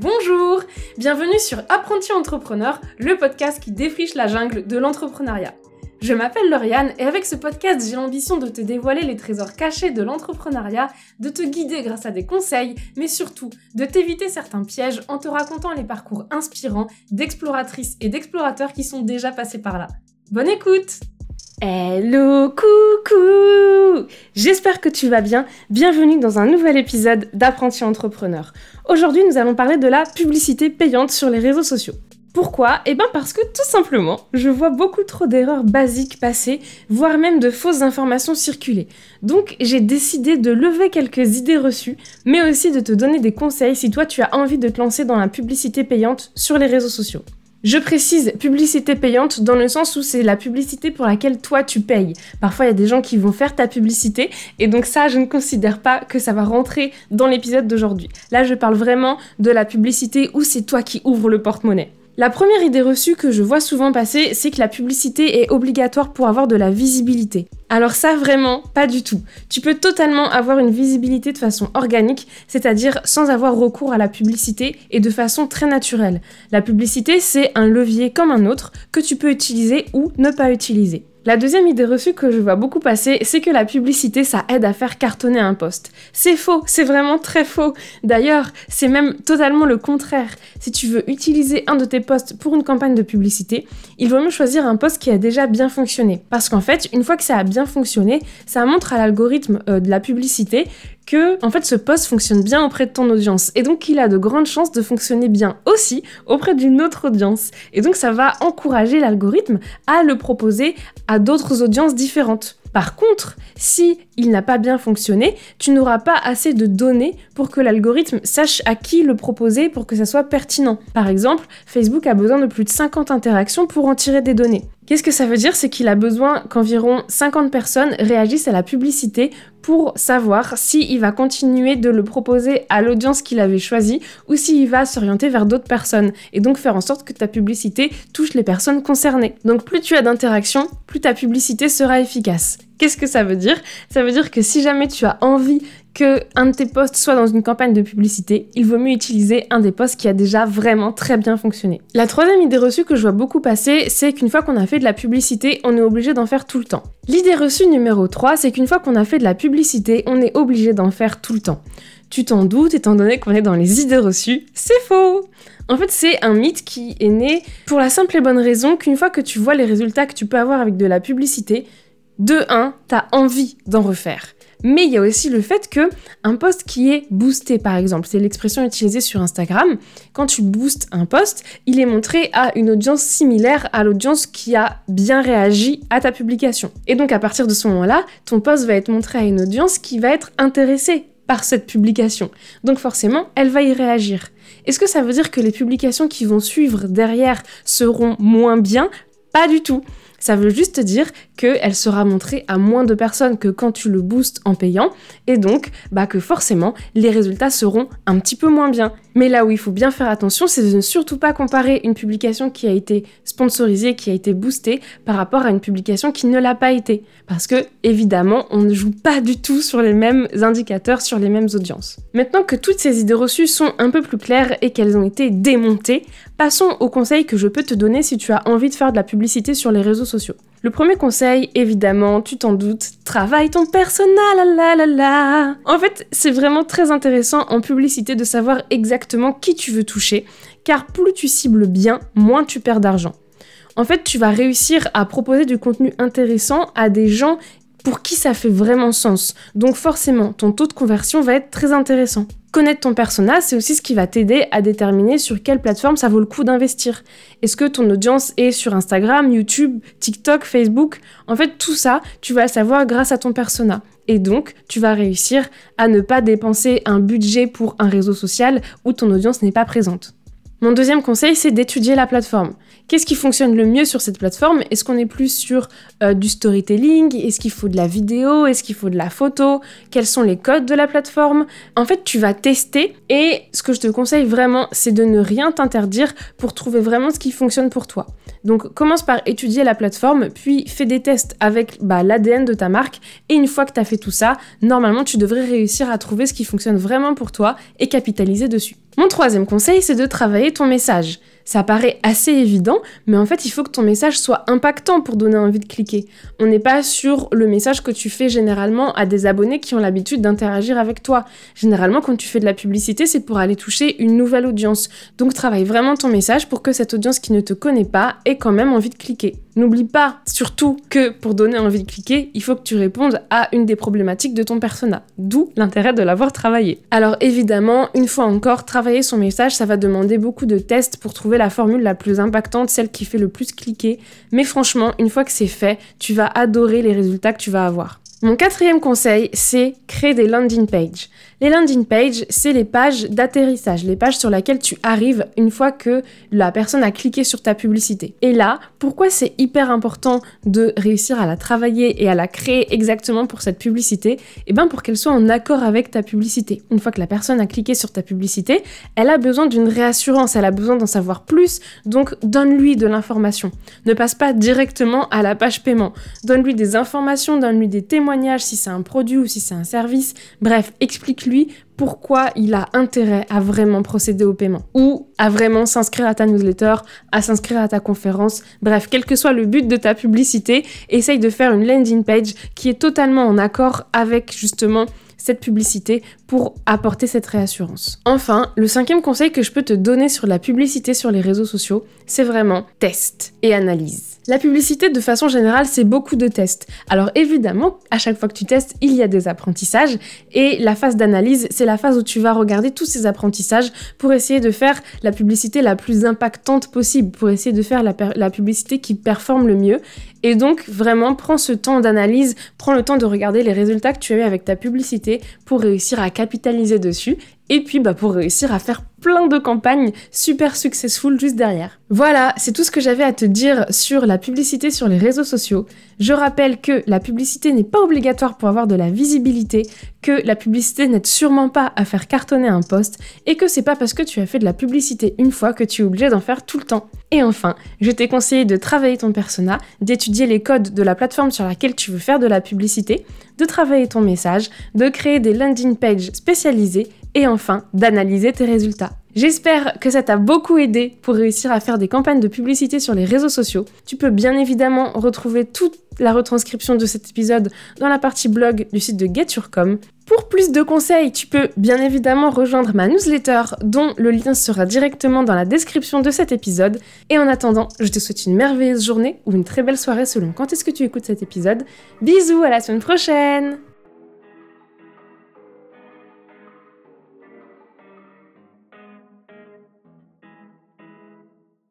Bonjour Bienvenue sur Apprenti Entrepreneur, le podcast qui défriche la jungle de l'entrepreneuriat. Je m'appelle Lauriane et avec ce podcast, j'ai l'ambition de te dévoiler les trésors cachés de l'entrepreneuriat, de te guider grâce à des conseils, mais surtout de t'éviter certains pièges en te racontant les parcours inspirants d'exploratrices et d'explorateurs qui sont déjà passés par là. Bonne écoute Hello, coucou J'espère que tu vas bien. Bienvenue dans un nouvel épisode d'Apprenti Entrepreneur. Aujourd'hui, nous allons parler de la publicité payante sur les réseaux sociaux. Pourquoi? Eh bien parce que tout simplement, je vois beaucoup trop d'erreurs basiques passer, voire même de fausses informations circuler. Donc j'ai décidé de lever quelques idées reçues, mais aussi de te donner des conseils si toi tu as envie de te lancer dans la publicité payante sur les réseaux sociaux. Je précise publicité payante dans le sens où c'est la publicité pour laquelle toi tu payes. Parfois il y a des gens qui vont faire ta publicité et donc ça je ne considère pas que ça va rentrer dans l'épisode d'aujourd'hui. Là je parle vraiment de la publicité où c'est toi qui ouvres le porte-monnaie. La première idée reçue que je vois souvent passer, c'est que la publicité est obligatoire pour avoir de la visibilité. Alors ça vraiment, pas du tout. Tu peux totalement avoir une visibilité de façon organique, c'est-à-dire sans avoir recours à la publicité et de façon très naturelle. La publicité, c'est un levier comme un autre que tu peux utiliser ou ne pas utiliser. La deuxième idée reçue que je vois beaucoup passer, c'est que la publicité, ça aide à faire cartonner un poste. C'est faux, c'est vraiment très faux. D'ailleurs, c'est même totalement le contraire. Si tu veux utiliser un de tes posts pour une campagne de publicité, il vaut mieux choisir un post qui a déjà bien fonctionné. Parce qu'en fait, une fois que ça a bien fonctionné, ça montre à l'algorithme euh, de la publicité en fait ce post fonctionne bien auprès de ton audience et donc il a de grandes chances de fonctionner bien aussi auprès d'une autre audience et donc ça va encourager l'algorithme à le proposer à d'autres audiences différentes. Par contre, si il n'a pas bien fonctionné, tu n'auras pas assez de données pour que l'algorithme sache à qui le proposer pour que ça soit pertinent. Par exemple, Facebook a besoin de plus de 50 interactions pour en tirer des données. Qu'est-ce que ça veut dire? C'est qu'il a besoin qu'environ 50 personnes réagissent à la publicité pour savoir s'il va continuer de le proposer à l'audience qu'il avait choisie ou s'il va s'orienter vers d'autres personnes et donc faire en sorte que ta publicité touche les personnes concernées. Donc plus tu as d'interactions, plus ta publicité sera efficace. Qu'est-ce que ça veut dire? Ça veut dire que si jamais tu as envie que un de tes posts soit dans une campagne de publicité, il vaut mieux utiliser un des posts qui a déjà vraiment très bien fonctionné. La troisième idée reçue que je vois beaucoup passer, c'est qu'une fois qu'on a fait de la publicité, on est obligé d'en faire tout le temps. L'idée reçue numéro 3, c'est qu'une fois qu'on a fait de la publicité, on est obligé d'en faire tout le temps. Tu t'en doutes étant donné qu'on est dans les idées reçues, c'est faux en fait, c'est un mythe qui est né pour la simple et bonne raison qu'une fois que tu vois les résultats que tu peux avoir avec de la publicité, de 1, t'as envie d'en refaire. Mais il y a aussi le fait que un post qui est boosté, par exemple, c'est l'expression utilisée sur Instagram. Quand tu boostes un post, il est montré à une audience similaire à l'audience qui a bien réagi à ta publication. Et donc à partir de ce moment-là, ton post va être montré à une audience qui va être intéressée par cette publication. Donc forcément, elle va y réagir. Est-ce que ça veut dire que les publications qui vont suivre derrière seront moins bien? Pas du tout. Ça veut juste dire qu'elle sera montrée à moins de personnes que quand tu le boostes en payant, et donc bah, que forcément les résultats seront un petit peu moins bien. Mais là où il faut bien faire attention, c'est de ne surtout pas comparer une publication qui a été sponsorisée, qui a été boostée, par rapport à une publication qui ne l'a pas été. Parce que, évidemment, on ne joue pas du tout sur les mêmes indicateurs, sur les mêmes audiences. Maintenant que toutes ces idées reçues sont un peu plus claires et qu'elles ont été démontées, passons aux conseils que je peux te donner si tu as envie de faire de la publicité sur les réseaux Le premier conseil, évidemment, tu t'en doutes, travaille ton la. En fait, c'est vraiment très intéressant en publicité de savoir exactement qui tu veux toucher, car plus tu cibles bien, moins tu perds d'argent. En fait, tu vas réussir à proposer du contenu intéressant à des gens pour qui ça fait vraiment sens. Donc forcément, ton taux de conversion va être très intéressant. Connaître ton persona, c'est aussi ce qui va t'aider à déterminer sur quelle plateforme ça vaut le coup d'investir. Est-ce que ton audience est sur Instagram, YouTube, TikTok, Facebook? En fait, tout ça, tu vas le savoir grâce à ton persona. Et donc, tu vas réussir à ne pas dépenser un budget pour un réseau social où ton audience n'est pas présente. Mon deuxième conseil, c'est d'étudier la plateforme. Qu'est-ce qui fonctionne le mieux sur cette plateforme? Est-ce qu'on est plus sur euh, du storytelling? Est-ce qu'il faut de la vidéo? Est-ce qu'il faut de la photo? Quels sont les codes de la plateforme? En fait, tu vas tester et ce que je te conseille vraiment, c'est de ne rien t'interdire pour trouver vraiment ce qui fonctionne pour toi. Donc commence par étudier la plateforme, puis fais des tests avec bah, l'ADN de ta marque et une fois que tu as fait tout ça, normalement tu devrais réussir à trouver ce qui fonctionne vraiment pour toi et capitaliser dessus. Mon troisième conseil, c'est de travailler ton message. Ça paraît assez évident, mais en fait, il faut que ton message soit impactant pour donner envie de cliquer. On n'est pas sur le message que tu fais généralement à des abonnés qui ont l'habitude d'interagir avec toi. Généralement, quand tu fais de la publicité, c'est pour aller toucher une nouvelle audience. Donc, travaille vraiment ton message pour que cette audience qui ne te connaît pas ait quand même envie de cliquer. N'oublie pas surtout que pour donner envie de cliquer, il faut que tu répondes à une des problématiques de ton persona, d'où l'intérêt de l'avoir travaillé. Alors évidemment, une fois encore, travailler son message, ça va demander beaucoup de tests pour trouver la formule la plus impactante, celle qui fait le plus cliquer. Mais franchement, une fois que c'est fait, tu vas adorer les résultats que tu vas avoir. Mon quatrième conseil, c'est créer des landing pages. Les landing pages, c'est les pages d'atterrissage, les pages sur lesquelles tu arrives une fois que la personne a cliqué sur ta publicité. Et là, pourquoi c'est hyper important de réussir à la travailler et à la créer exactement pour cette publicité? Eh bien pour qu'elle soit en accord avec ta publicité. Une fois que la personne a cliqué sur ta publicité, elle a besoin d'une réassurance, elle a besoin d'en savoir plus, donc donne-lui de l'information. Ne passe pas directement à la page paiement. Donne-lui des informations, donne-lui des témoignages si c'est un produit ou si c'est un service. Bref, explique-lui pourquoi il a intérêt à vraiment procéder au paiement ou à vraiment s'inscrire à ta newsletter, à s'inscrire à ta conférence. Bref, quel que soit le but de ta publicité, essaye de faire une landing page qui est totalement en accord avec justement cette publicité pour apporter cette réassurance. Enfin, le cinquième conseil que je peux te donner sur la publicité sur les réseaux sociaux, c'est vraiment test et analyse. La publicité, de façon générale, c'est beaucoup de tests. Alors évidemment, à chaque fois que tu testes, il y a des apprentissages et la phase d'analyse, c'est la phase où tu vas regarder tous ces apprentissages pour essayer de faire la publicité la plus impactante possible, pour essayer de faire la, publicité qui performe le mieux. Et donc, vraiment, prends ce temps d'analyse, prends le temps de regarder les résultats que tu as eu avec ta publicité pour réussir à capitaliser dessus. Et puis bah, pour réussir à faire plein de campagnes super successful juste derrière. Voilà, c'est tout ce que j'avais à te dire sur la publicité sur les réseaux sociaux. Je rappelle que la publicité n'est pas obligatoire pour avoir de la visibilité, que la publicité n'aide sûrement pas à faire cartonner un poste et que c'est pas parce que tu as fait de la publicité une fois que tu es obligé d'en faire tout le temps. Et enfin, je t'ai conseillé de travailler ton persona, d'étudier les codes de la plateforme sur laquelle tu veux faire de la publicité, de travailler ton message, de créer des landing pages spécialisées et enfin d'analyser tes résultats. J'espère que ça t'a beaucoup aidé pour réussir à faire des campagnes de publicité sur les réseaux sociaux. Tu peux bien évidemment retrouver toute la retranscription de cet épisode dans la partie blog du site de GetYourCom. Pour plus de conseils, tu peux bien évidemment rejoindre ma newsletter dont le lien sera directement dans la description de cet épisode. Et en attendant, je te souhaite une merveilleuse journée ou une très belle soirée selon quand est-ce que tu écoutes cet épisode. Bisous, à la semaine prochaine